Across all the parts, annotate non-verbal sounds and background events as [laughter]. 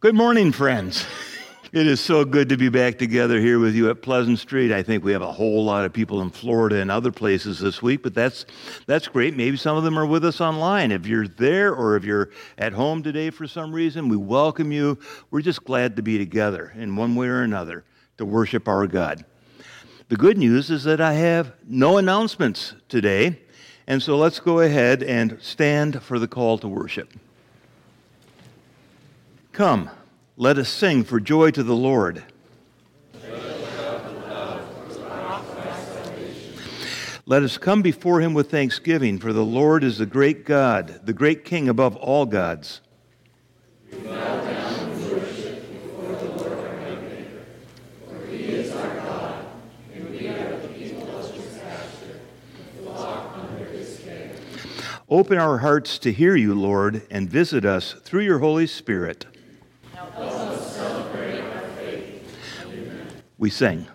Good morning, friends. It is so good to be back together here with you at Pleasant Street. I think we have a whole lot of people in Florida and other places this week, but that's that's great. Maybe some of them are with us online. If you're there or if you're at home today for some reason, we welcome you. We're just glad to be together in one way or another to worship our God. The good news is that I have no announcements today, and so let's go ahead and stand for the call to worship. Come. Let us sing for joy to the Lord. Let us come before him with thanksgiving, for the Lord is the great God, the great King above all gods. Open our hearts to hear you, Lord, and visit us through your Holy Spirit. We sing.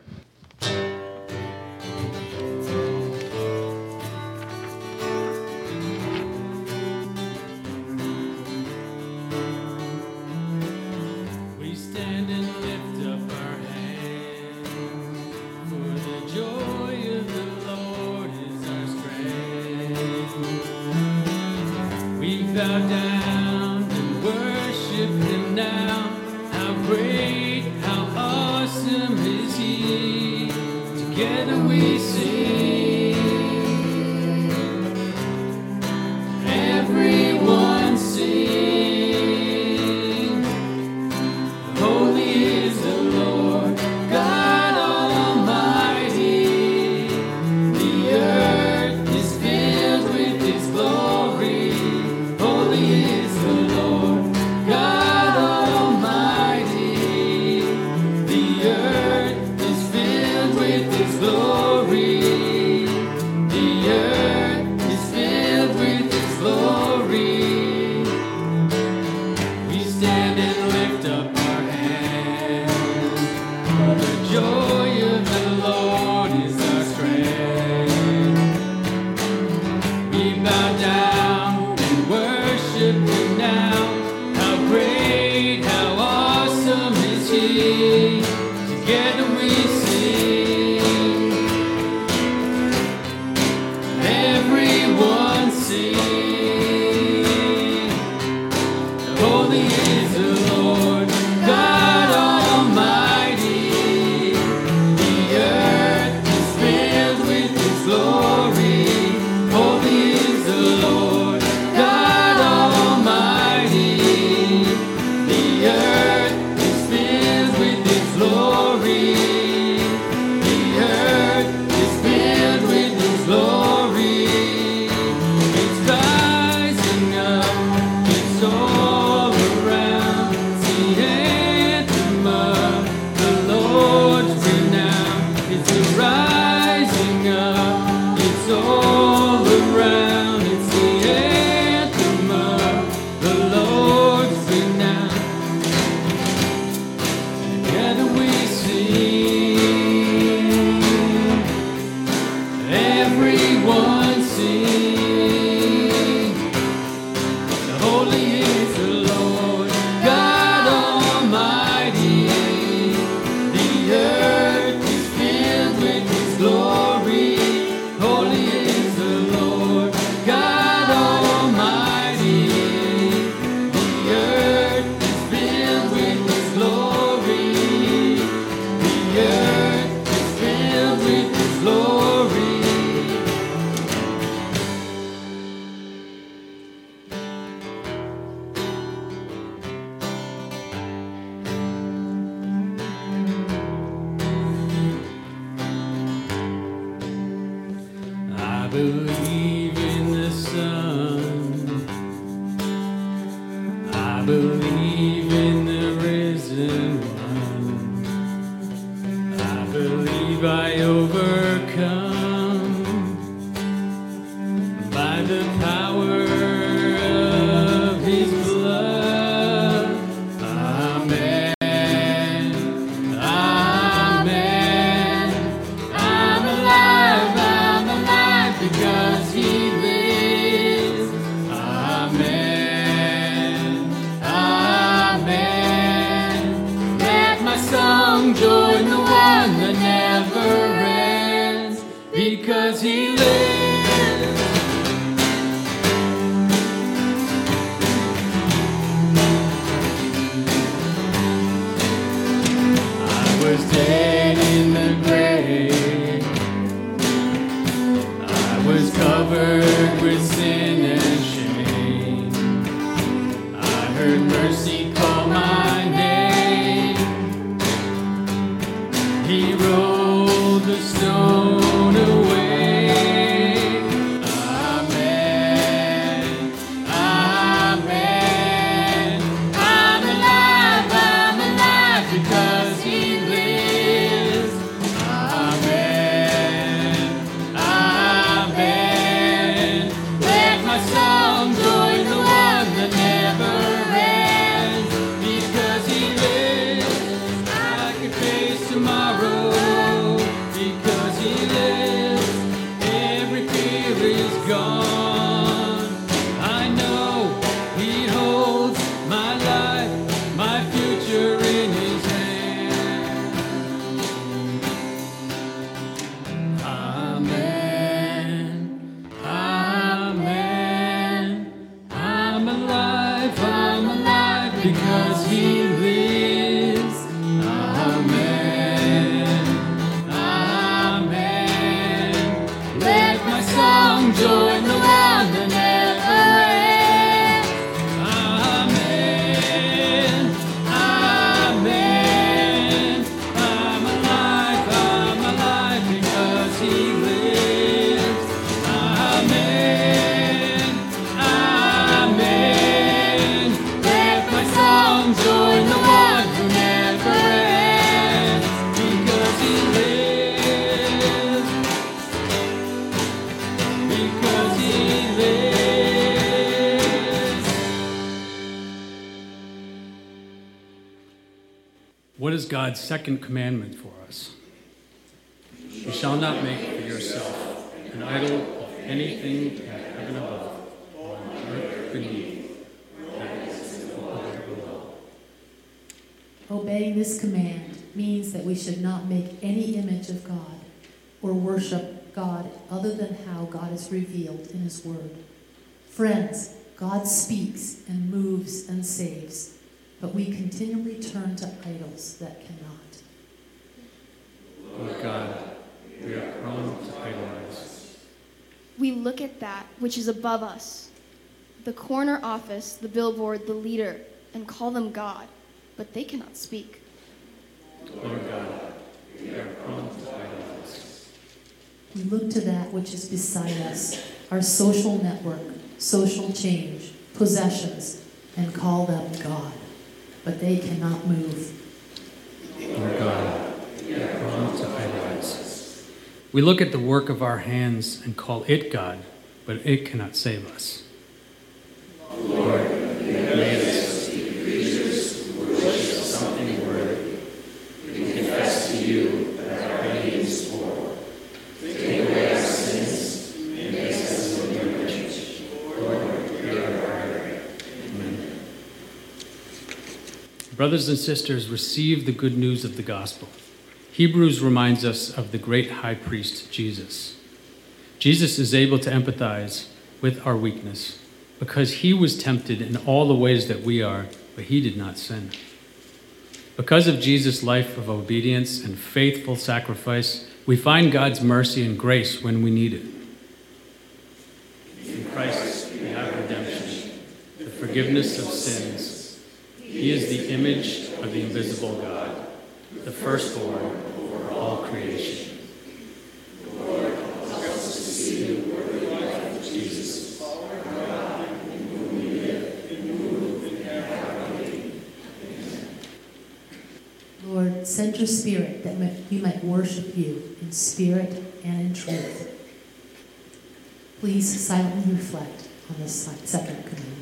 Second commandment for us? You shall not make for yourself an idol of anything in heaven above, or on earth beneath. Obeying this command means that we should not make any image of God or worship God other than how God is revealed in His Word. Friends, God speaks and moves and saves, but we continually turn to idols that cannot. Lord God, we are prone to idolize. We look at that which is above us the corner office, the billboard, the leader and call them God, but they cannot speak. Lord God, we are prone to idolize. We look to that which is beside us, our social network, social change, possessions, and call them God, but they cannot move. Lord God, we are prone to idolize. We look at the work of our hands and call it God, but it cannot save us. Lord, you have made us creatures who worship something worthy. We confess to you that our obedience for. Take away our sins and make us in your image. Lord, hear our prayer. Amen. Brothers and sisters, receive the good news of the gospel. Hebrews reminds us of the great high priest, Jesus. Jesus is able to empathize with our weakness because he was tempted in all the ways that we are, but he did not sin. Because of Jesus' life of obedience and faithful sacrifice, we find God's mercy and grace when we need it. In Christ, we have redemption, the forgiveness of sins. He is the image of the invisible God, the firstborn over all creation. Lord, send your spirit that we might worship you in spirit and in truth. Please silently reflect on this second command.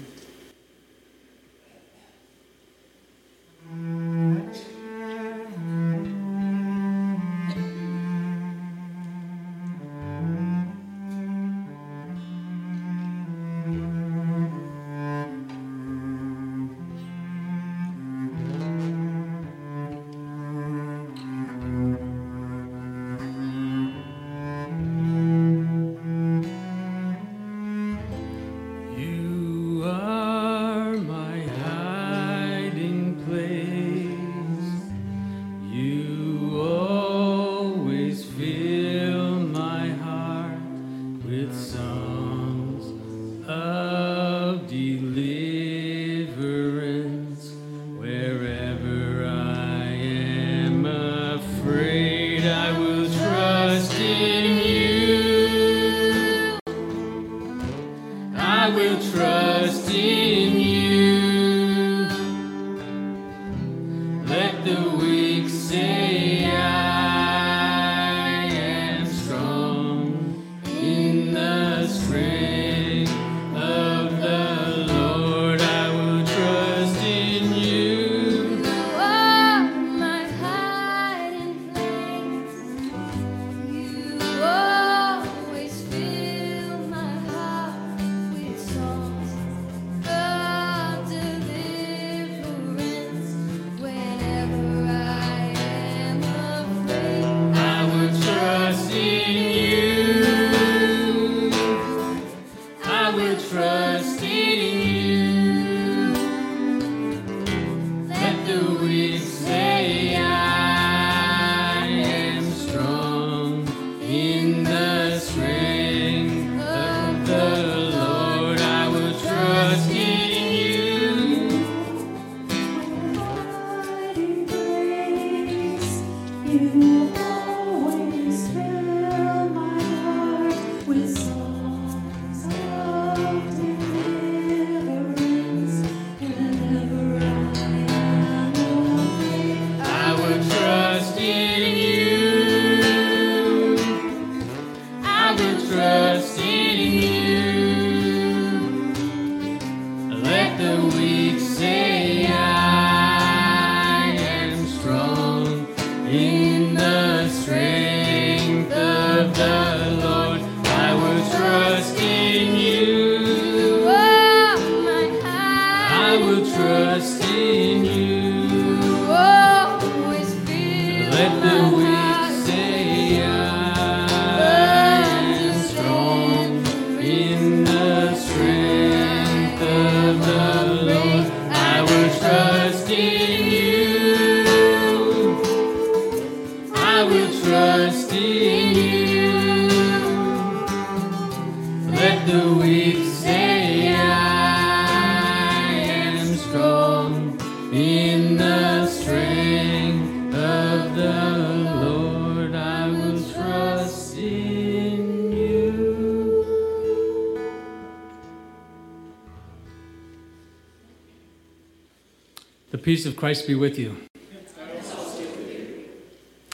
The peace of Christ be with you.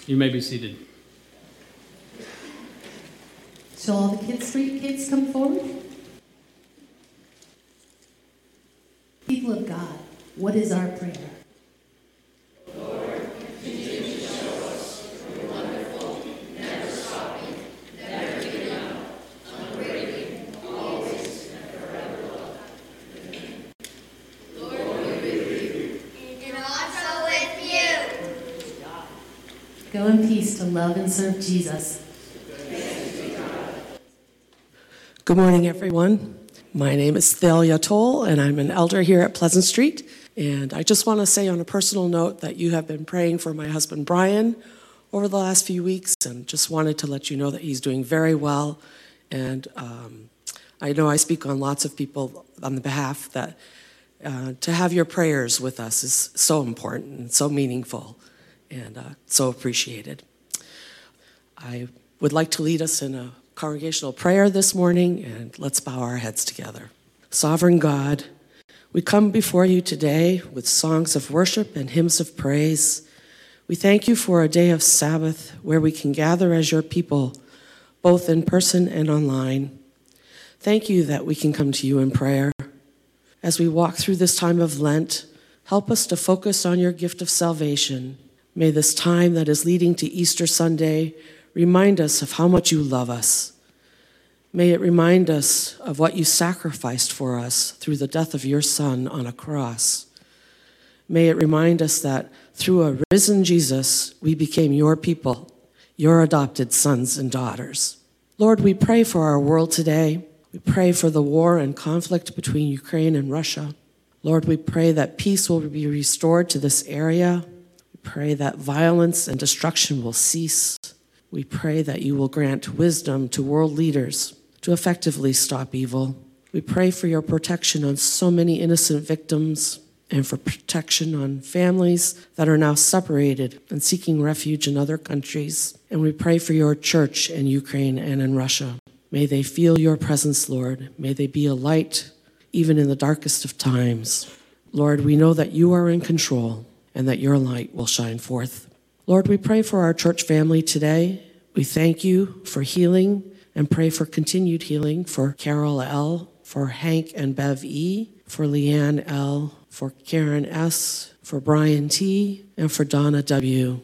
You may be seated. Shall all the Kids Street kids come forward? People of God, what is our prayer? And also with you. Go in peace to love and serve Jesus. Good morning, everyone. My name is Thalia Toll, and I'm an elder here at Pleasant Street. And I just want to say on a personal note that you have been praying for my husband Brian over the last few weeks, and just wanted to let you know that he's doing very well. And um, I know I speak on lots of people on the behalf that uh, to have your prayers with us is so important and so meaningful and uh, so appreciated. I would like to lead us in a congregational prayer this morning, and let's bow our heads together. Sovereign God, we come before you today with songs of worship and hymns of praise. We thank you for a day of Sabbath where we can gather as your people, both in person and online. Thank you that we can come to you in prayer. As we walk through this time of Lent, help us to focus on your gift of salvation. May this time that is leading to Easter Sunday remind us of how much you love us. May it remind us of what you sacrificed for us through the death of your Son on a cross. May it remind us that through a risen Jesus, we became your people, your adopted sons and daughters. Lord, we pray for our world today. We pray for the war and conflict between Ukraine and Russia. Lord, we pray that peace will be restored to this area. We pray that violence and destruction will cease. We pray that you will grant wisdom to world leaders to effectively stop evil. We pray for your protection on so many innocent victims. and for protection on families that are now separated and seeking refuge in other countries. And we pray for your church in Ukraine and in Russia. May they feel your presence, Lord. May they be a light even in the darkest of times. Lord, we know that you are in control and that your light will shine forth. Lord, we pray for our church family today. We thank you for healing and pray for continued healing for Carol L., for Hank and Bev E., for Leanne L., for Karen S., for Brian T., and for Donna W.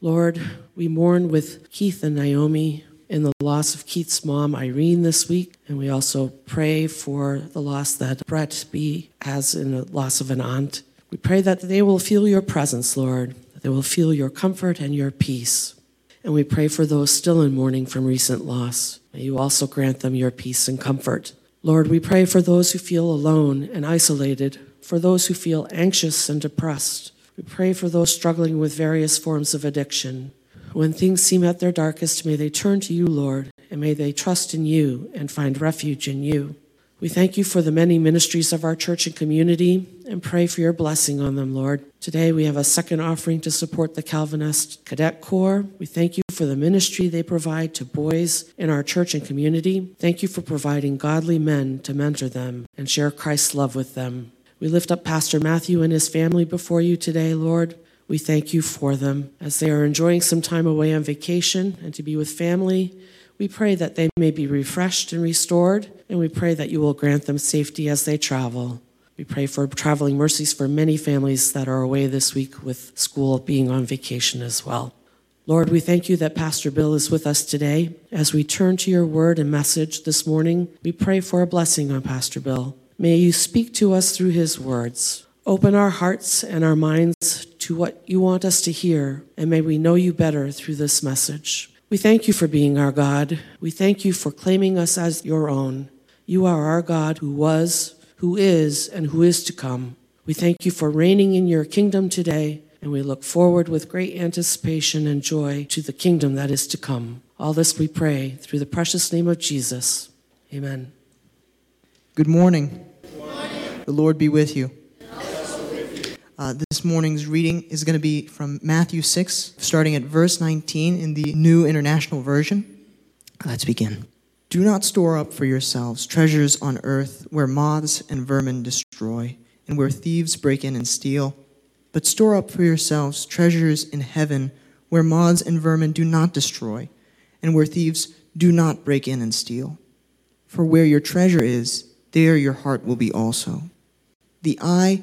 Lord, we mourn with Keith and Naomi in the loss of Keith's mom, Irene, this week. And we also pray for the loss that Brett B. has in the loss of an aunt. We pray that they will feel your presence, Lord, they will feel your comfort and your peace. And we pray for those still in mourning from recent loss. May you also grant them your peace and comfort. Lord, we pray for those who feel alone and isolated, for those who feel anxious and depressed. We pray for those struggling with various forms of addiction. When things seem at their darkest, may they turn to you, Lord, and may they trust in you and find refuge in you. We thank you for the many ministries of our church and community and pray for your blessing on them, Lord. Today we have a second offering to support the Calvinist Cadet Corps. We thank you for the ministry they provide to boys in our church and community. Thank you for providing godly men to mentor them and share Christ's love with them. We lift up Pastor Matthew and his family before you today, Lord. We thank you for them as they are enjoying some time away on vacation and to be with family. We pray that they may be refreshed and restored, and we pray that you will grant them safety as they travel. We pray for traveling mercies for many families that are away this week with school being on vacation as well. Lord, we thank you that Pastor Bill is with us today. As we turn to your word and message this morning, we pray for a blessing on Pastor Bill. May you speak to us through his words. Open our hearts and our minds to what you want us to hear, and may we know you better through this message. We thank you for being our God. We thank you for claiming us as your own. You are our God who was, who is, and who is to come. We thank you for reigning in your kingdom today, and we look forward with great anticipation and joy to the kingdom that is to come. All this we pray through the precious name of Jesus. Amen. Good morning. The Lord be with you. Uh, this morning's reading is going to be from Matthew 6, starting at verse 19 in the New International Version. Let's begin. Do not store up for yourselves treasures on earth where moths and vermin destroy, and where thieves break in and steal, but store up for yourselves treasures in heaven where moths and vermin do not destroy, and where thieves do not break in and steal. For where your treasure is, there your heart will be also. The eye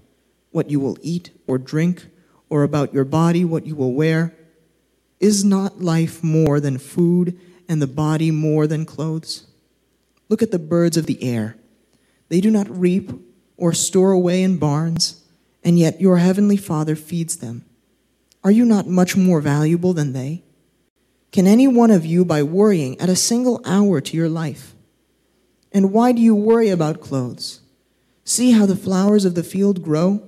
what you will eat or drink, or about your body, what you will wear? Is not life more than food, and the body more than clothes? Look at the birds of the air. They do not reap or store away in barns, and yet your heavenly Father feeds them. Are you not much more valuable than they? Can any one of you, by worrying, add a single hour to your life? And why do you worry about clothes? See how the flowers of the field grow?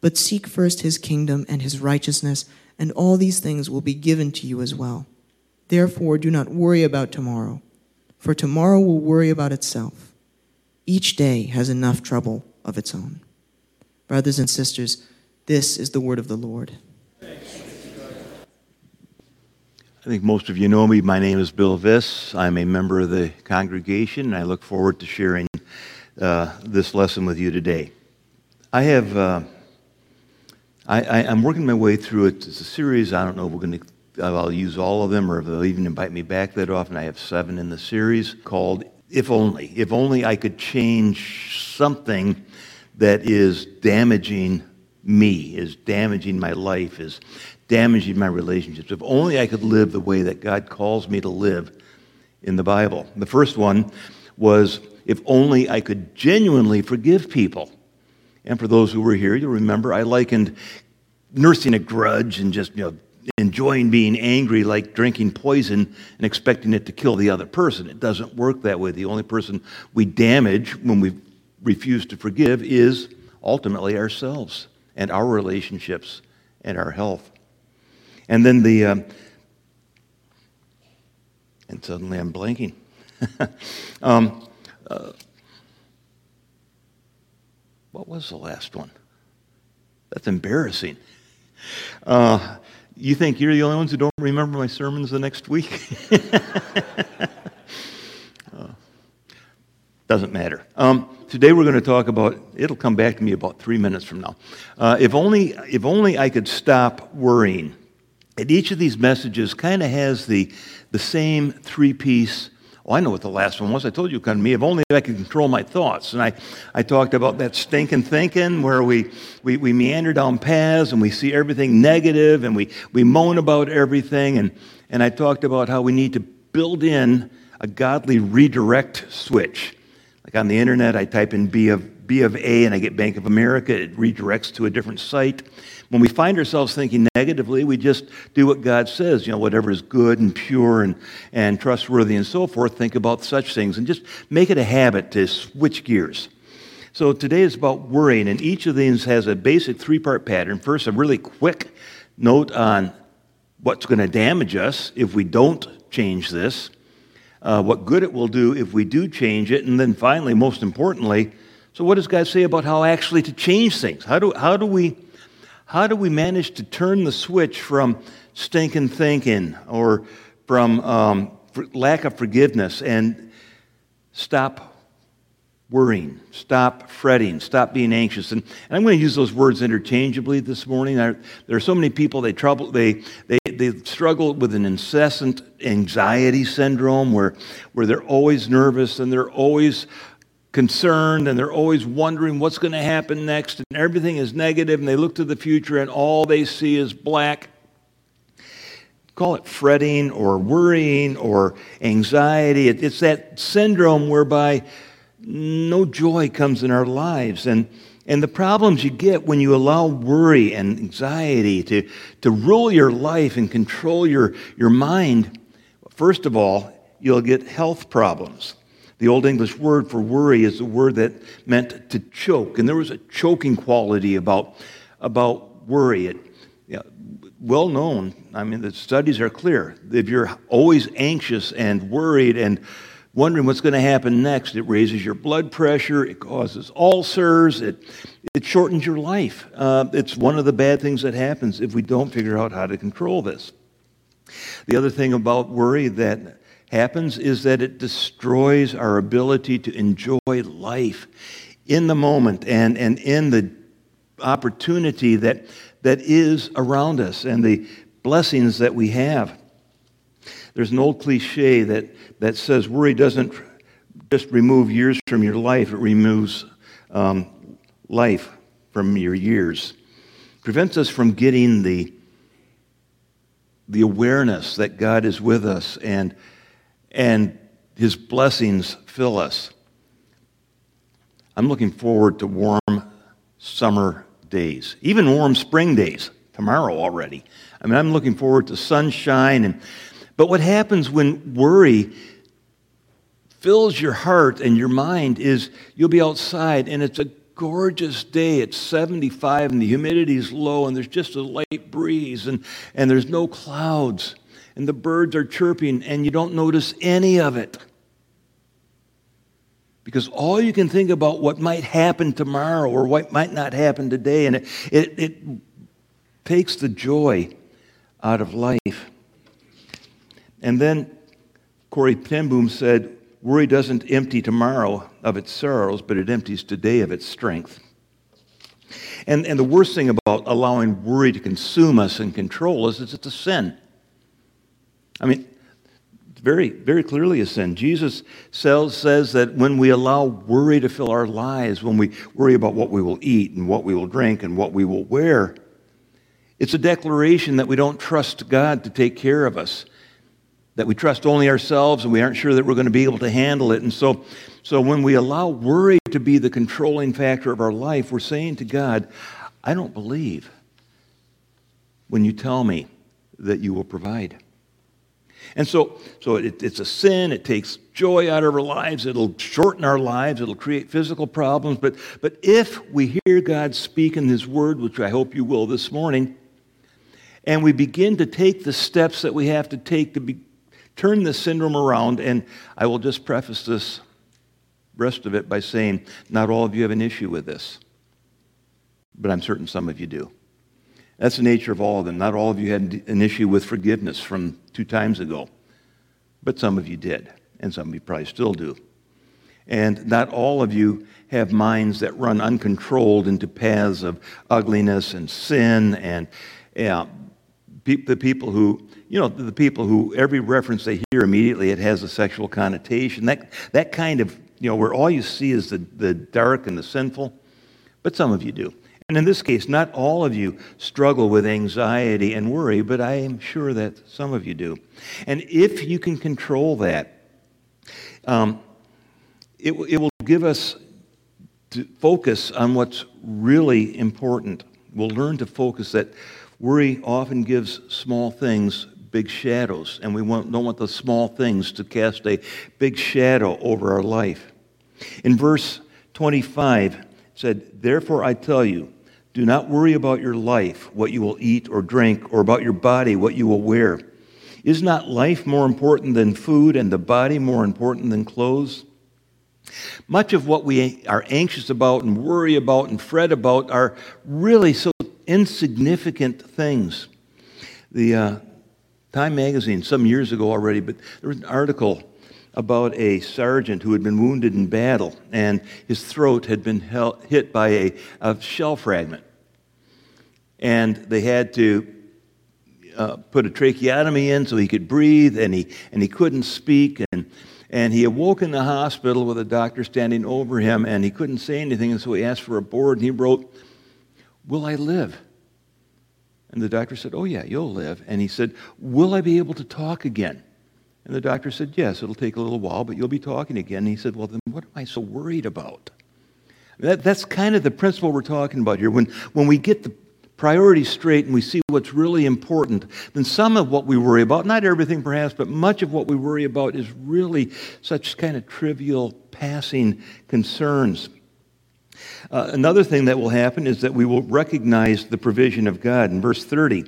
But seek first his kingdom and his righteousness, and all these things will be given to you as well. Therefore, do not worry about tomorrow, for tomorrow will worry about itself. Each day has enough trouble of its own. Brothers and sisters, this is the word of the Lord. I think most of you know me. My name is Bill Viss. I'm a member of the congregation, and I look forward to sharing uh, this lesson with you today. I have. Uh, I, I'm working my way through it. It's a series. I don't know if we're going to. I'll use all of them, or if they'll even invite me back that often. I have seven in the series called "If Only." If only I could change something that is damaging me, is damaging my life, is damaging my relationships. If only I could live the way that God calls me to live in the Bible. The first one was if only I could genuinely forgive people. And for those who were here, you'll remember I likened nursing a grudge and just, you know, enjoying being angry like drinking poison and expecting it to kill the other person. It doesn't work that way. The only person we damage when we refuse to forgive is ultimately ourselves and our relationships and our health. And then the, um, and suddenly I'm blanking. [laughs] um, uh, what was the last one? That's embarrassing. Uh, you think you're the only ones who don't remember my sermons the next week? [laughs] uh, doesn't matter. Um, today we're going to talk about, it'll come back to me about three minutes from now. Uh, if, only, if only I could stop worrying. And each of these messages kind of has the, the same three piece well, I know what the last one was. I told you come to me. If only I could control my thoughts. And I, I talked about that stinking thinking where we, we, we meander down paths and we see everything negative and we, we moan about everything. And, and I talked about how we need to build in a godly redirect switch. Like on the internet, I type in B of, B of A and I get Bank of America. It redirects to a different site. When we find ourselves thinking negatively, we just do what God says, you know, whatever is good and pure and, and trustworthy and so forth, think about such things and just make it a habit to switch gears. So today is about worrying, and each of these has a basic three part pattern. First, a really quick note on what's going to damage us if we don't change this, uh, what good it will do if we do change it, and then finally, most importantly, so what does God say about how actually to change things? How do, how do we how do we manage to turn the switch from stinking thinking or from um, lack of forgiveness and stop worrying, stop fretting, stop being anxious. And, and I'm going to use those words interchangeably this morning. There, there are so many people, they, trouble, they, they, they struggle with an incessant anxiety syndrome where, where they're always nervous and they're always concerned and they're always wondering what's going to happen next, and everything is negative, and they look to the future and all they see is black. Call it fretting or worrying or anxiety. It's that syndrome whereby no joy comes in our lives. And, and the problems you get when you allow worry and anxiety to, to rule your life and control your, your mind, first of all, you'll get health problems. The Old English word for worry is a word that meant to choke, and there was a choking quality about, about worry. It, know, well known, I mean, the studies are clear. If you're always anxious and worried and wondering what's going to happen next, it raises your blood pressure, it causes ulcers, it, it shortens your life. Uh, it's one of the bad things that happens if we don't figure out how to control this. The other thing about worry that happens is that it destroys our ability to enjoy life in the moment and, and in the opportunity that, that is around us and the blessings that we have. There's an old cliche that, that says worry doesn't just remove years from your life, it removes um, life from your years. Prevents us from getting the, the awareness that God is with us and and his blessings fill us. I'm looking forward to warm summer days, even warm spring days, tomorrow already. I mean, I'm looking forward to sunshine. And, but what happens when worry fills your heart and your mind is you'll be outside and it's a gorgeous day. It's 75 and the humidity is low and there's just a light breeze and, and there's no clouds and the birds are chirping, and you don't notice any of it. Because all you can think about what might happen tomorrow or what might not happen today, and it, it, it takes the joy out of life. And then Corrie ten said, Worry doesn't empty tomorrow of its sorrows, but it empties today of its strength. And, and the worst thing about allowing worry to consume us and control us is it's a sin. I mean, very, very clearly a sin. Jesus says, that when we allow worry to fill our lives, when we worry about what we will eat and what we will drink and what we will wear, it's a declaration that we don't trust God to take care of us, that we trust only ourselves and we aren't sure that we're going to be able to handle it. And so, so when we allow worry to be the controlling factor of our life, we're saying to God, I don't believe when you tell me that you will provide. And so, so it, it's a sin. It takes joy out of our lives. It'll shorten our lives. It'll create physical problems. But, but if we hear God speak in His Word, which I hope you will this morning, and we begin to take the steps that we have to take to be, turn this syndrome around, and I will just preface this rest of it by saying not all of you have an issue with this, but I'm certain some of you do. That's the nature of all of them. Not all of you had an issue with forgiveness from two times ago, but some of you did, and some of you probably still do. And not all of you have minds that run uncontrolled into paths of ugliness and sin and yeah, the people who, you know, the people who every reference they hear immediately it has a sexual connotation. That, that kind of, you know, where all you see is the, the dark and the sinful, but some of you do. And in this case, not all of you struggle with anxiety and worry, but I am sure that some of you do. And if you can control that, um, it, it will give us focus on what's really important. We'll learn to focus that worry often gives small things big shadows, and we want, don't want the small things to cast a big shadow over our life. In verse 25, it said, Therefore I tell you, do not worry about your life, what you will eat or drink, or about your body, what you will wear. Is not life more important than food, and the body more important than clothes? Much of what we are anxious about and worry about and fret about are really so insignificant things. The uh, Time magazine, some years ago already, but there was an article about a sergeant who had been wounded in battle and his throat had been hit by a, a shell fragment and they had to uh, put a tracheotomy in so he could breathe, and he, and he couldn't speak. And, and he awoke in the hospital with a doctor standing over him, and he couldn't say anything, and so he asked for a board, and he wrote, Will I live? And the doctor said, Oh, yeah, you'll live. And he said, Will I be able to talk again? And the doctor said, Yes, it'll take a little while, but you'll be talking again. And he said, Well, then what am I so worried about? That, that's kind of the principle we're talking about here. When, when we get the priorities straight and we see what's really important, then some of what we worry about, not everything perhaps, but much of what we worry about is really such kind of trivial, passing concerns. Uh, another thing that will happen is that we will recognize the provision of God. In verse 30,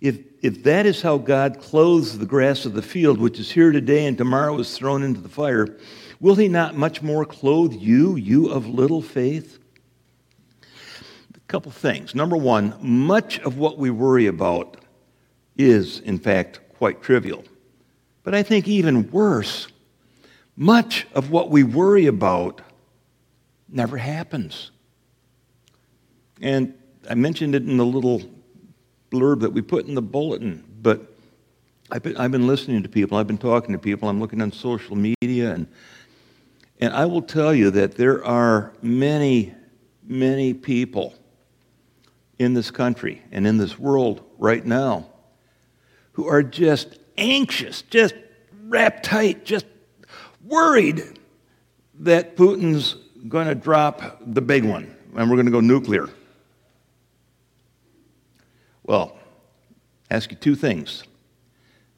if, if that is how God clothes the grass of the field, which is here today and tomorrow is thrown into the fire, will he not much more clothe you, you of little faith? Couple things. Number one, much of what we worry about is, in fact, quite trivial. But I think even worse, much of what we worry about never happens. And I mentioned it in the little blurb that we put in the bulletin, but I've been, I've been listening to people, I've been talking to people, I'm looking on social media, and, and I will tell you that there are many, many people in this country and in this world right now who are just anxious, just wrapped tight, just worried that Putin's going to drop the big one and we're going to go nuclear. Well, ask you two things.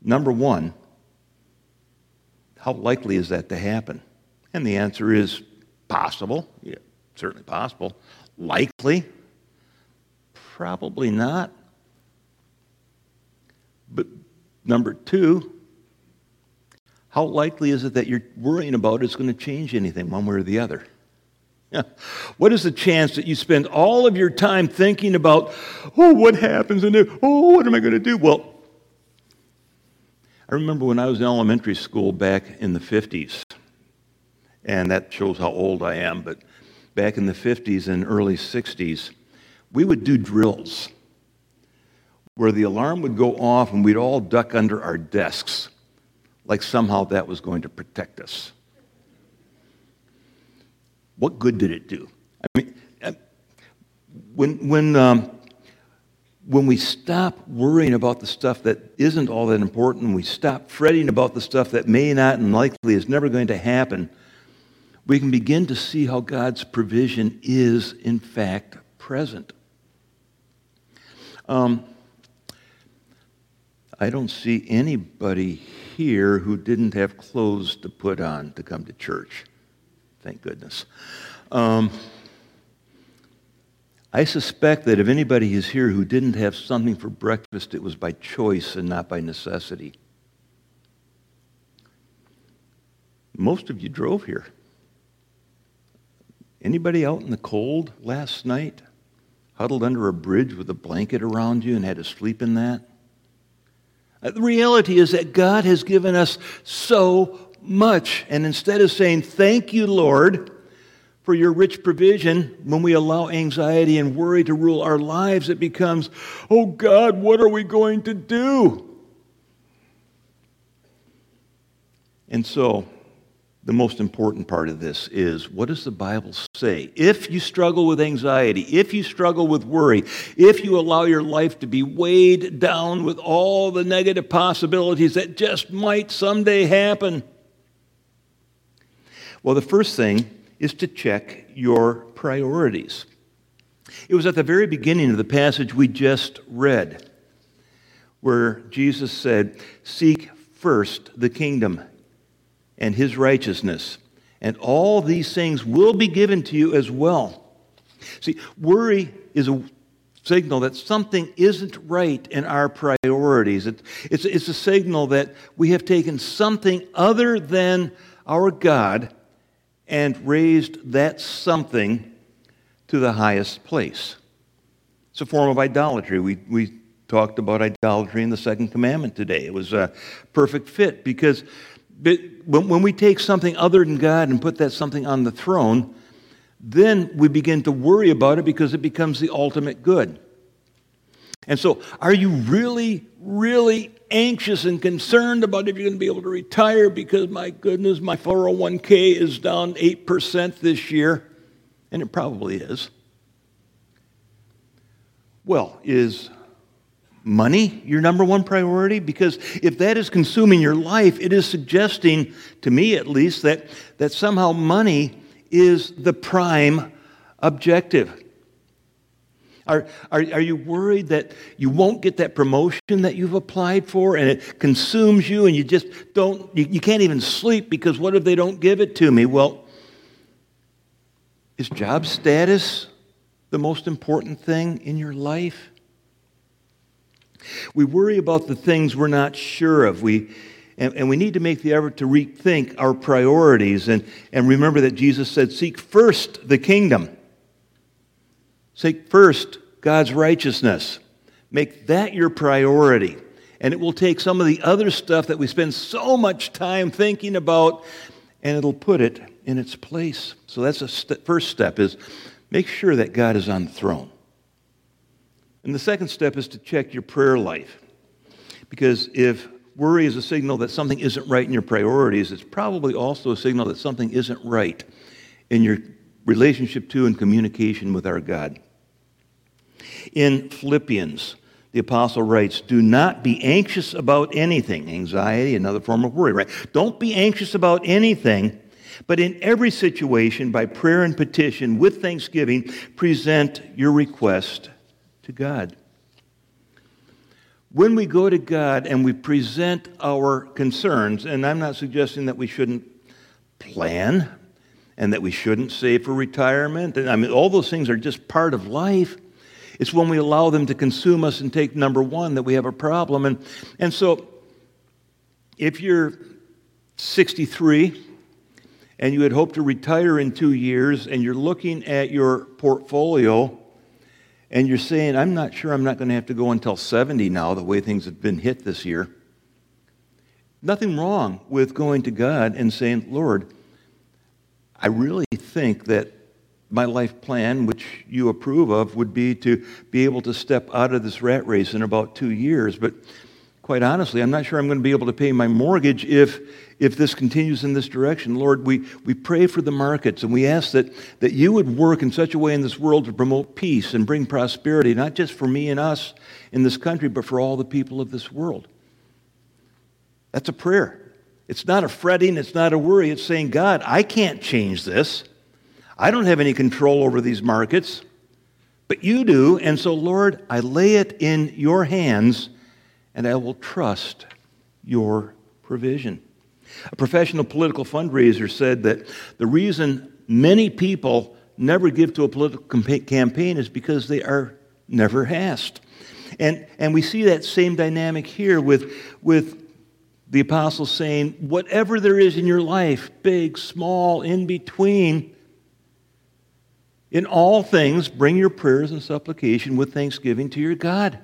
Number one, how likely is that to happen? And the answer is possible. Yeah, certainly possible. Likely, Probably not. But number two, how likely is it that you're worrying about is going to change anything one way or the other? What is the chance that you spend all of your time thinking about, oh, what happens and oh, what am I going to do? Well, I remember when I was in elementary school back in the 50s, and that shows how old I am, but back in the 50s and early 60s, we would do drills where the alarm would go off and we'd all duck under our desks, like somehow that was going to protect us. What good did it do? I mean, uh, when, when, um, when we stop worrying about the stuff that isn't all that important, we stop fretting about the stuff that may not and likely is never going to happen, we can begin to see how God's provision is, in fact, present. Um, I don't see anybody here who didn't have clothes to put on to come to church. Thank goodness. Um, I suspect that if anybody is here who didn't have something for breakfast, it was by choice and not by necessity. Most of you drove here. Anybody out in the cold last night? Huddled under a bridge with a blanket around you and had to sleep in that? Uh, the reality is that God has given us so much. And instead of saying, Thank you, Lord, for your rich provision, when we allow anxiety and worry to rule our lives, it becomes, Oh God, what are we going to do? And so, the most important part of this is what does the Bible say? If you struggle with anxiety, if you struggle with worry, if you allow your life to be weighed down with all the negative possibilities that just might someday happen, well, the first thing is to check your priorities. It was at the very beginning of the passage we just read where Jesus said, Seek first the kingdom and his righteousness, and all these things will be given to you as well. See, worry is a signal that something isn't right in our priorities. It, it's, it's a signal that we have taken something other than our God and raised that something to the highest place. It's a form of idolatry. We, we talked about idolatry in the second commandment today. It was a perfect fit because when we take something other than God and put that something on the throne, then we begin to worry about it because it becomes the ultimate good. And so, are you really, really anxious and concerned about if you're going to be able to retire because, my goodness, my 401k is down 8% this year? And it probably is. Well, is money your number one priority? Because if that is consuming your life, it is suggesting, to me at least, that, that somehow money is the prime objective. Are, are, are you worried that you won't get that promotion that you've applied for and it consumes you and you just don't, you, you can't even sleep because what if they don't give it to me? Well, is job status the most important thing in your life? We worry about the things we're not sure of. We, and, and, we need to make the effort to rethink our priorities and, and remember that Jesus said, Seek first the kingdom. Seek first God's righteousness. Make that your priority. And it will take some of the other stuff that we spend so much time thinking about and it'll put it in its place. So that's the st- first step is make sure that God is on the throne. And the second step is to check your prayer life. Because if worry is a signal that something isn't right in your priorities, it's probably also a signal that something isn't right in your relationship to and communication with our God. In Philippians, the apostle writes, Do not be anxious about anything. Anxiety, another form of worry, right? Don't be anxious about anything, but in every situation, by prayer and petition, with thanksgiving, present your request to God. When we go to God and we present our concerns, and I'm not suggesting that we shouldn't plan and that we shouldn't save for retirement, I mean, all those things are just part of life. It's when we allow them to consume us and take number one that we have a problem. And, and so, if you're 63 and you had hoped to retire in two years and you're looking at your portfolio and you're saying, I'm not sure I'm not going to have to go until 70 now, the way things have been hit this year. Nothing wrong with going to God and saying, Lord, I really think that my life plan, which you approve of, would be to be able to step out of this rat race in about two years. But quite honestly, I'm not sure I'm going to be able to pay my mortgage if, if this continues in this direction. Lord, we, we pray for the markets and we ask that, that you would work in such a way in this world to promote peace and bring prosperity, not just for me and us in this country, but for all the people of this world. That's a prayer. It's not a fretting, it's not a worry. It's saying, God, I can't change this. I don't have any control over these markets, but you do. And so, Lord, I lay it in your hands and I will trust your provision. A professional political fundraiser said that the reason many people never give to a political campaign is because they are never asked. And, and we see that same dynamic here with, with the apostles saying, whatever there is in your life, big, small, in between, in all things, bring your prayers and supplication with thanksgiving to your God.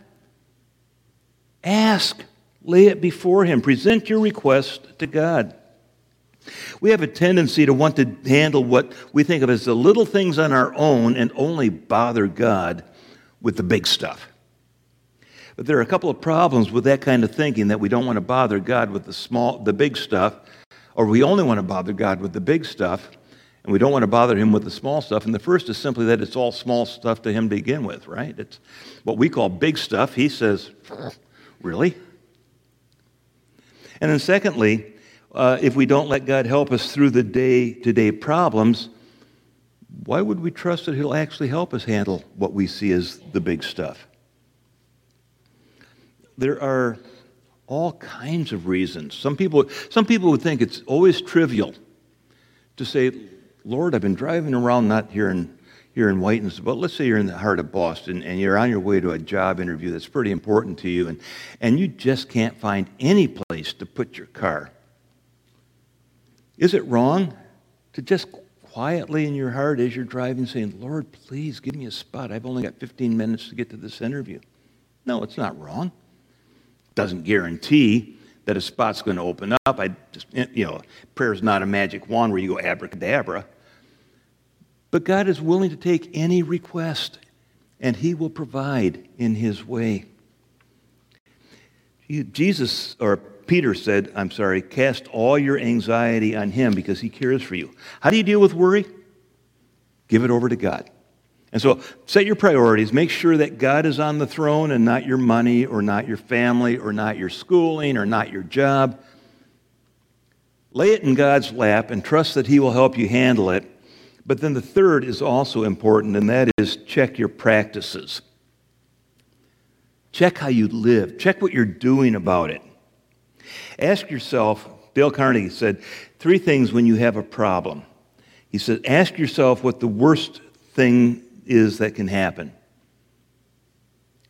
Ask, lay it before Him, present your request to God. We have a tendency to want to handle what we think of as the little things on our own and only bother God with the big stuff. But there are a couple of problems with that kind of thinking that we don't want to bother God with the small the big stuff or we only want to bother God with the big stuff and we don't want to bother him with the small stuff. And the first is simply that it's all small stuff to him to begin with, right? It's what we call big stuff. He says, Really? And then, secondly, uh, if we don't let God help us through the day to day problems, why would we trust that He'll actually help us handle what we see as the big stuff? There are all kinds of reasons. Some people, some people would think it's always trivial to say, Lord, I've been driving around, not here in, here in Whitens, but let's say you're in the heart of Boston and you're on your way to a job interview that's pretty important to you, and, and you just can't find any place to put your car. Is it wrong to just quietly in your heart as you're driving saying, Lord, please give me a spot. I've only got 15 minutes to get to this interview? No, it's not wrong. Doesn't guarantee that a spot's going to open up. I just, you know, prayer is not a magic wand where you go abracadabra. But God is willing to take any request, and He will provide in His way. Jesus, or Peter said, I'm sorry, cast all your anxiety on Him because He cares for you. How do you deal with worry? Give it over to God. And so set your priorities. Make sure that God is on the throne and not your money or not your family or not your schooling or not your job. Lay it in God's lap and trust that He will help you handle it. But then the third is also important, and that is check your practices. Check how you live, check what you're doing about it. Ask yourself, Dale Carnegie said, three things when you have a problem. He said, ask yourself what the worst thing is that can happen.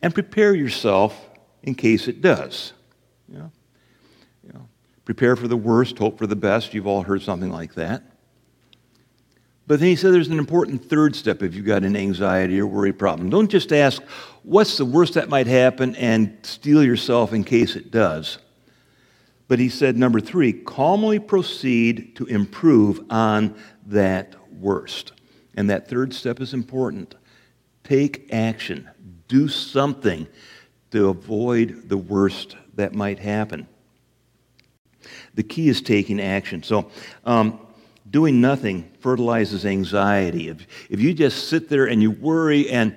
And prepare yourself in case it does. You know, you know, prepare for the worst, hope for the best. You've all heard something like that. But then he said there's an important third step if you've got an anxiety or worry problem. Don't just ask, what's the worst that might happen, and steel yourself in case it does. But he said, number three, calmly proceed to improve on that worst. And that third step is important. Take action, do something to avoid the worst that might happen. The key is taking action. So, um, doing nothing fertilizes anxiety. If, if you just sit there and you worry and,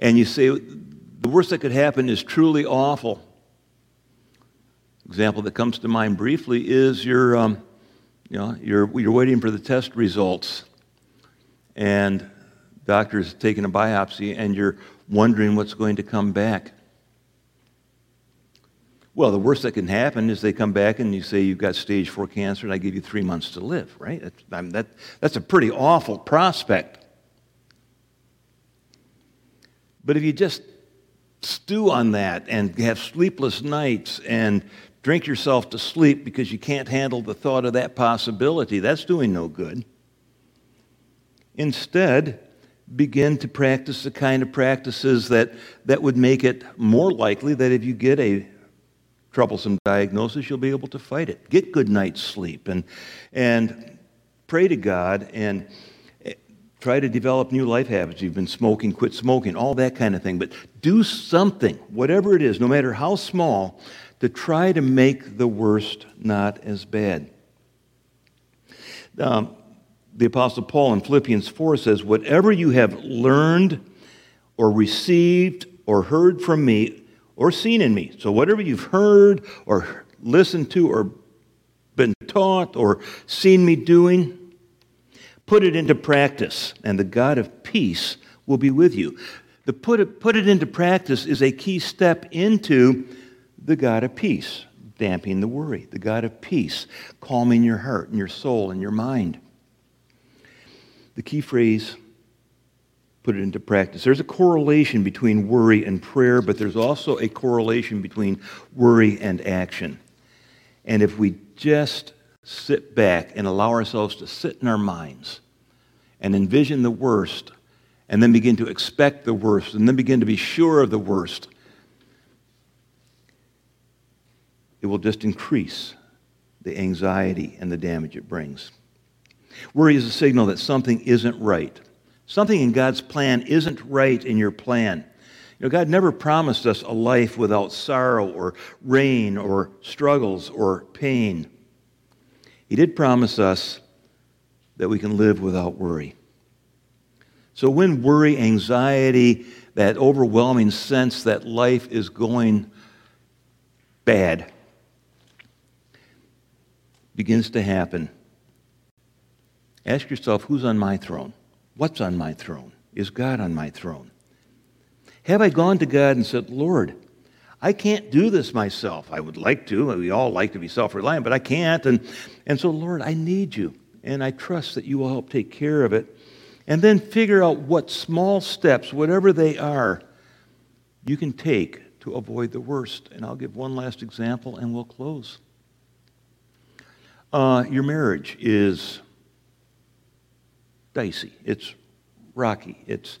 and you say, the worst that could happen is truly awful. Example that comes to mind briefly is you're, um, you know, you're, you're waiting for the test results and doctor's taking a biopsy and you're wondering what's going to come back. Well, the worst that can happen is they come back and you say you've got stage four cancer and I give you three months to live, right? That's, I mean, that, that's a pretty awful prospect. But if you just stew on that and have sleepless nights and drink yourself to sleep because you can't handle the thought of that possibility, that's doing no good. Instead, begin to practice the kind of practices that, that would make it more likely that if you get a troublesome diagnosis, you'll be able to fight it. Get good night's sleep and, and pray to God and Try to develop new life habits. You've been smoking, quit smoking, all that kind of thing. But do something, whatever it is, no matter how small, to try to make the worst not as bad. Um, the Apostle Paul in Philippians 4 says, Whatever you have learned or received or heard from me or seen in me. So, whatever you've heard or listened to or been taught or seen me doing, put it into practice, and the God of peace will be with you. The put it, put it into practice is a key step into the God of peace, damping the worry, the God of peace, calming your heart and your soul and your mind. The key phrase, put it into practice. There's a correlation between worry and prayer, but there's also a correlation between worry and action. And if we just sit back and allow ourselves to sit in our minds and envision the worst, and then begin to expect the worst, and then begin to be sure of the worst, it will just increase the anxiety and the damage it brings. Worry is a signal that something isn't right. Something in God's plan isn't right in your plan. You know, God never promised us a life without sorrow or rain or struggles or pain. He did promise us that we can live without worry. So when worry, anxiety, that overwhelming sense that life is going bad begins to happen, ask yourself who's on my throne? What's on my throne? Is God on my throne? Have I gone to God and said, Lord, I can't do this myself. I would like to. We all like to be self reliant, but I can't. And, and so, Lord, I need you. And I trust that you will help take care of it. And then figure out what small steps, whatever they are, you can take to avoid the worst. And I'll give one last example and we'll close. Uh, your marriage is dicey, it's rocky, it's,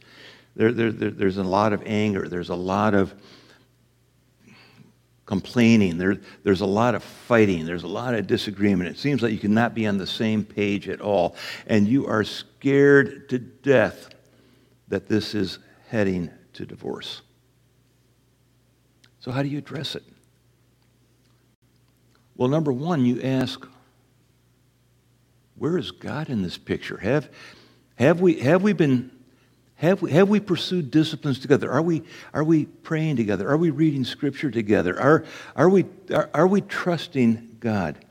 there, there, there, there's a lot of anger, there's a lot of complaining, there, there's a lot of fighting, there's a lot of disagreement. It seems like you cannot be on the same page at all, and you are scared to death that this is heading to divorce. So, how do you address it? Well, number one, you ask, where is God in this picture? Have, have, we, have we been have we, have we pursued disciplines together? Are we, are we praying together? Are we reading scripture together? Are, are, we, are, are we trusting God?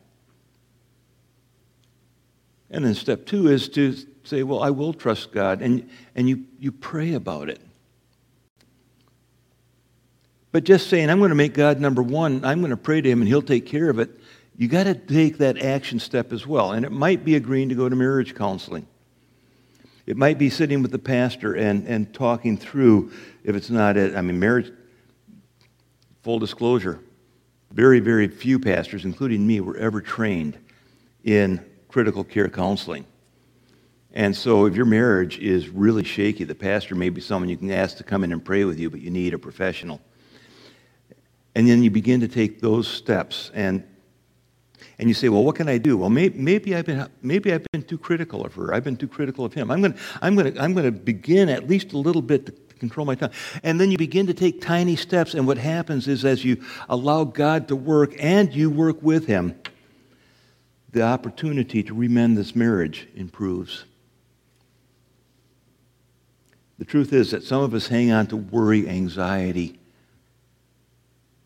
And then step two is to say, well, I will trust God. And, and you, you pray about it. But just saying, I'm going to make God number one, I'm going to pray to Him and He'll take care of it, you got to take that action step as well. And it might be agreeing to go to marriage counseling. It might be sitting with the pastor and, and talking through if it's not, I mean, marriage, full disclosure, very, very few pastors, including me, were ever trained in critical care counseling. And so if your marriage is really shaky, the pastor may be someone you can ask to come in and pray with you, but you need a professional. And then you begin to take those steps. And and you say, well, what can I do? Well, maybe, maybe, I've, been, maybe I've been too critical of her. I've been too critical of him. I'm going to I'm to I'm to begin at least a little bit to control my tongue. And then you begin to take tiny steps. And what happens is as you allow God to work and you work with him, the opportunity to remend this marriage improves. The truth is that some of us hang on to worry, anxiety,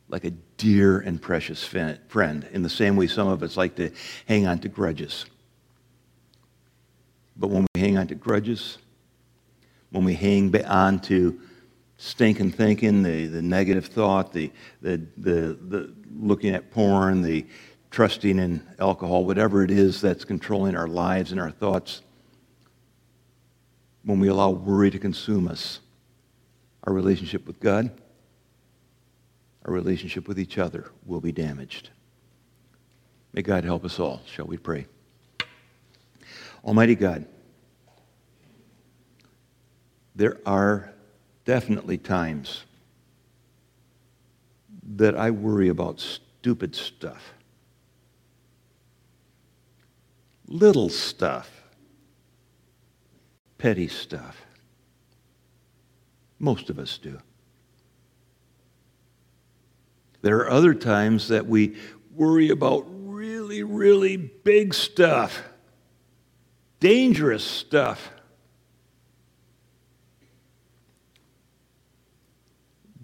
like a dear and precious friend, in the same way some of us like to hang on to grudges. But when we hang on to grudges, when we hang on to stinking thinking, the, the negative thought, the, the, the, the looking at porn, the trusting in alcohol, whatever it is that's controlling our lives and our thoughts, when we allow worry to consume us, our relationship with God, our relationship with each other will be damaged. May God help us all. Shall we pray? Almighty God, there are definitely times that I worry about stupid stuff, little stuff, petty stuff. Most of us do. There are other times that we worry about really, really big stuff, dangerous stuff.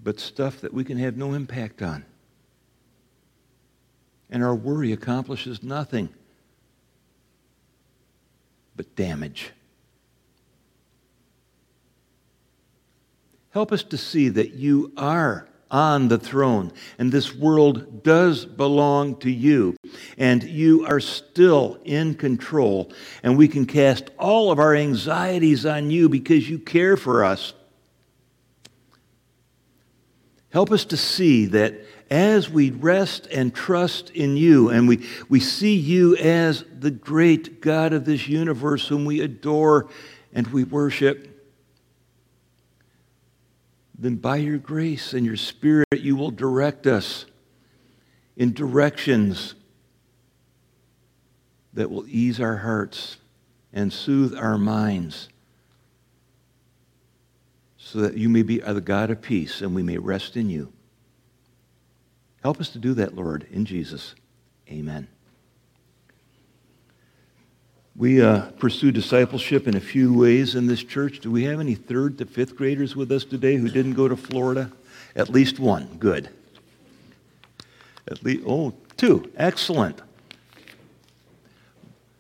But stuff that we can have no impact on. And our worry accomplishes nothing but damage. Help us to see that you are on the throne, and this world does belong to you, and you are still in control, and we can cast all of our anxieties on you because you care for us. Help us to see that as we rest and trust in you, and we, we see you as the great God of this universe whom we adore and we worship, then by your grace and your Spirit, you will direct us in directions that will ease our hearts and soothe our minds so that you may be the God of peace and we may rest in you. Help us to do that, Lord, in Jesus. Amen. We uh, pursue discipleship in a few ways in this church. Do we have any third to fifth graders with us today who didn't go to Florida? At least one. Good. At least, oh, two. Excellent.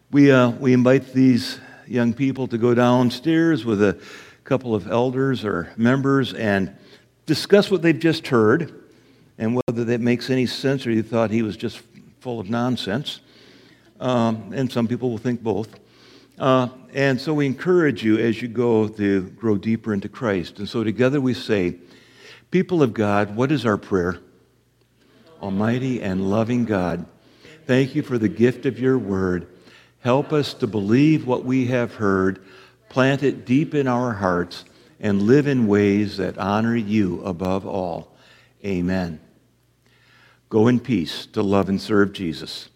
We, uh, we invite these young people to go downstairs with a couple of elders or members and discuss what they've just heard and whether that makes any sense or you thought he was just full of nonsense. Um, and some people will think both. Uh, and so we encourage you as you go to grow deeper into Christ. And so together we say, People of God, what is our prayer? Almighty and loving God, thank you for the gift of your word. Help us to believe what we have heard, plant it deep in our hearts, and live in ways that honor you above all. Amen. Go in peace to love and serve Jesus.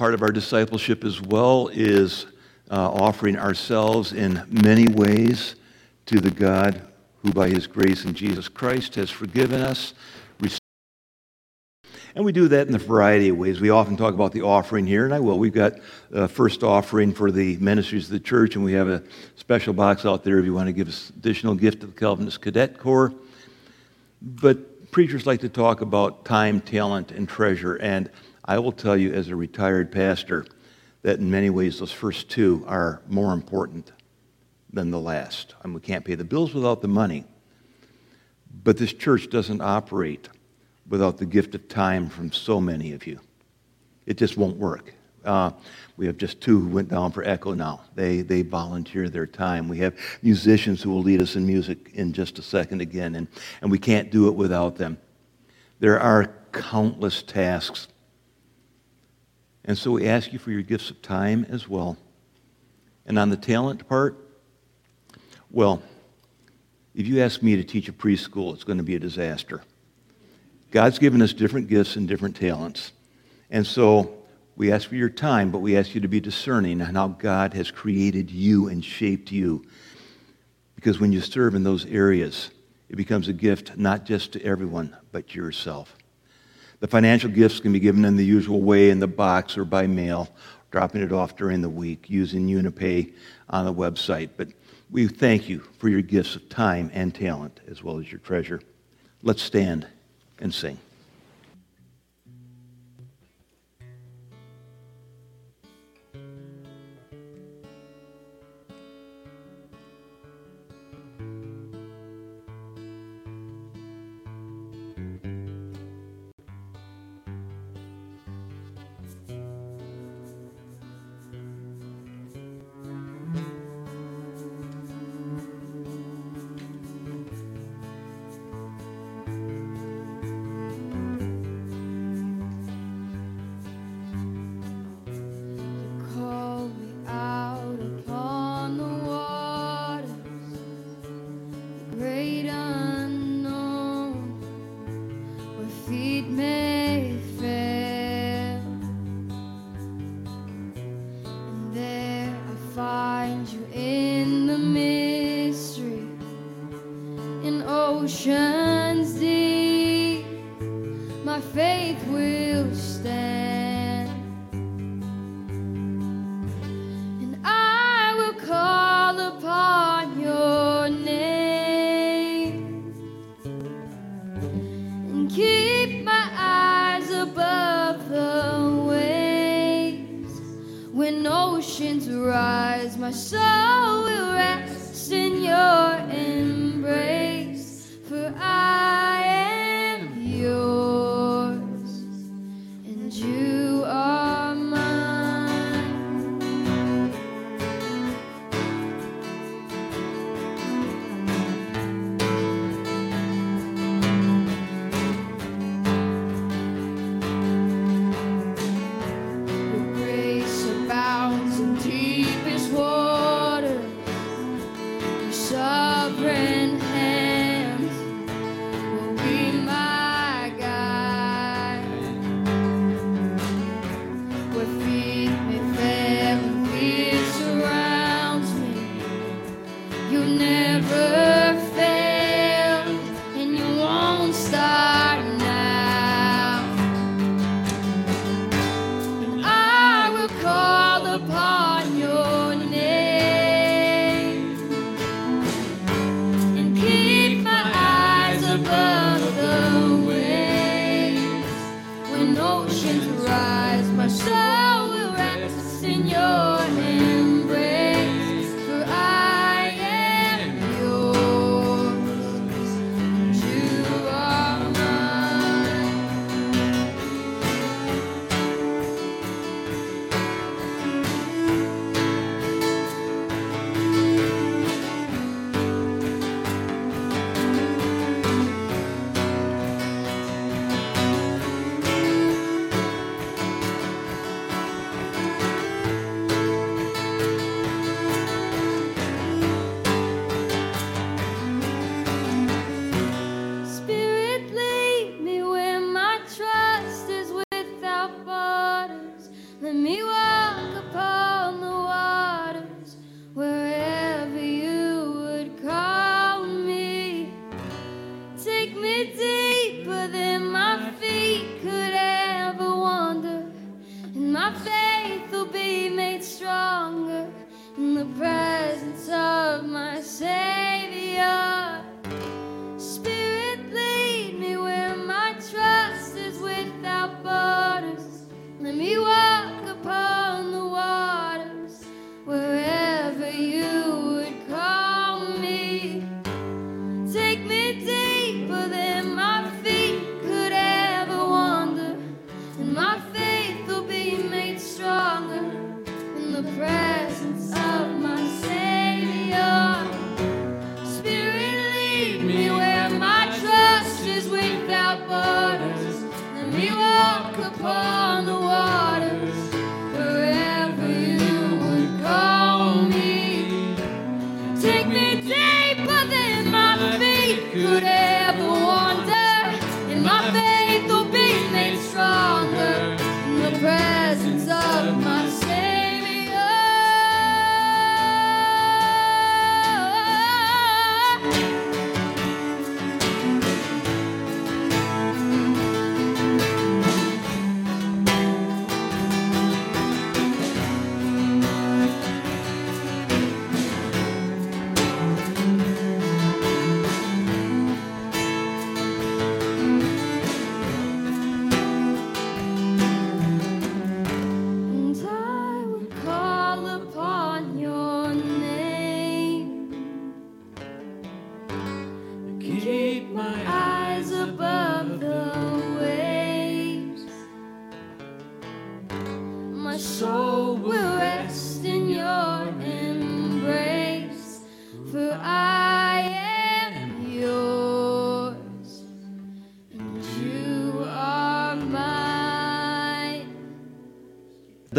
Part of our discipleship as well is uh, offering ourselves in many ways to the God who, by his grace in Jesus Christ, has forgiven us. And we do that in a variety of ways. We often talk about the offering here, and I will. We've got a first offering for the ministries of the church, and we have a special box out there if you want to give us additional gift to the Calvinist Cadet Corps. But preachers like to talk about time, talent, and treasure. And I will tell you, as a retired pastor, that in many ways those first two are more important than the last. I mean, we can't pay the bills without the money. But this church doesn't operate without the gift of time from so many of you. It just won't work. Uh, we have just two who went down for Echo now. They, they volunteer their time. We have musicians who will lead us in music in just a second again, and, and we can't do it without them. There are countless tasks. And so we ask you for your gifts of time as well. And on the talent part, well, if you ask me to teach a preschool, it's going to be a disaster. God's given us different gifts and different talents. And so we ask for your time, but we ask you to be discerning on how God has created you and shaped you. Because when you serve in those areas, it becomes a gift not just to everyone, but to yourself. The financial gifts can be given in the usual way in the box or by mail, dropping it off during the week using Unipay on the website. But we thank you for your gifts of time and talent as well as your treasure. Let's stand and sing. oceans rise, my soul will rest in your embrace. For I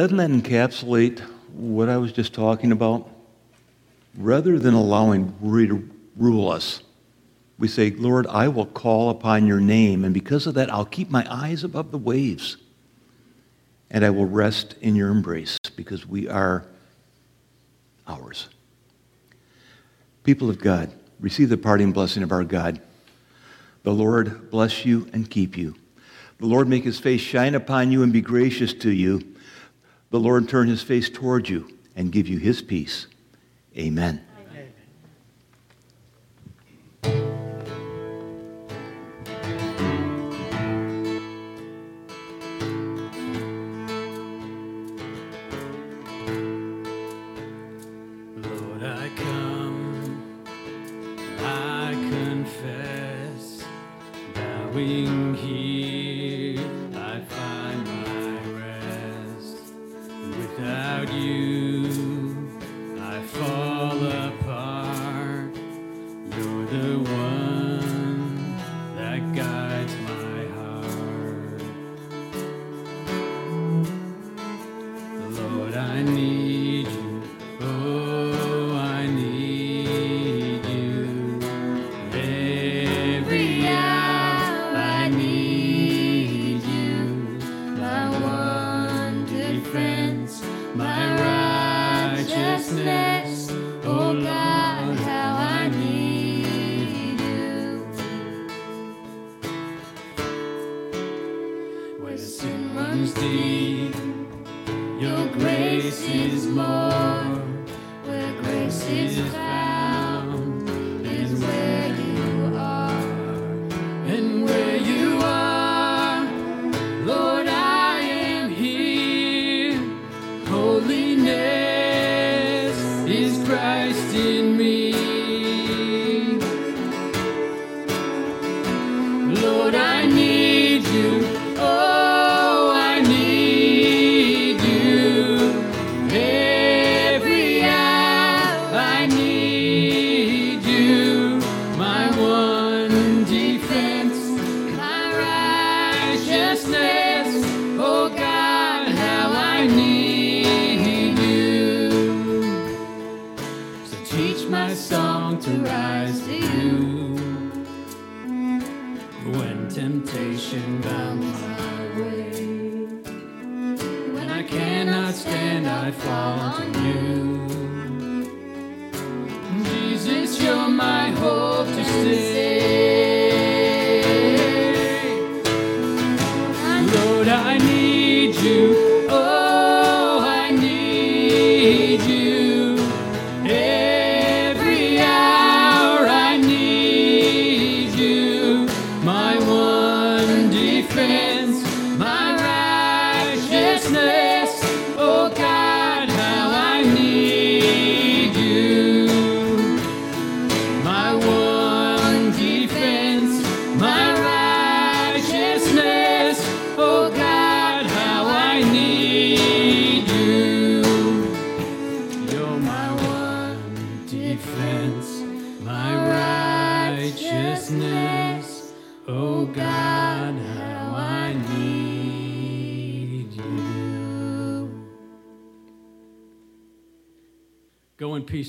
doesn't that encapsulate what I was just talking about? Rather than allowing worry to rule us, we say, Lord, I will call upon your name, and because of that, I'll keep my eyes above the waves, and I will rest in your embrace because we are ours. People of God, receive the parting blessing of our God. The Lord bless you and keep you. The Lord make his face shine upon you and be gracious to you the Lord turn his face toward you and give you his peace. Amen.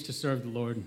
to serve the Lord.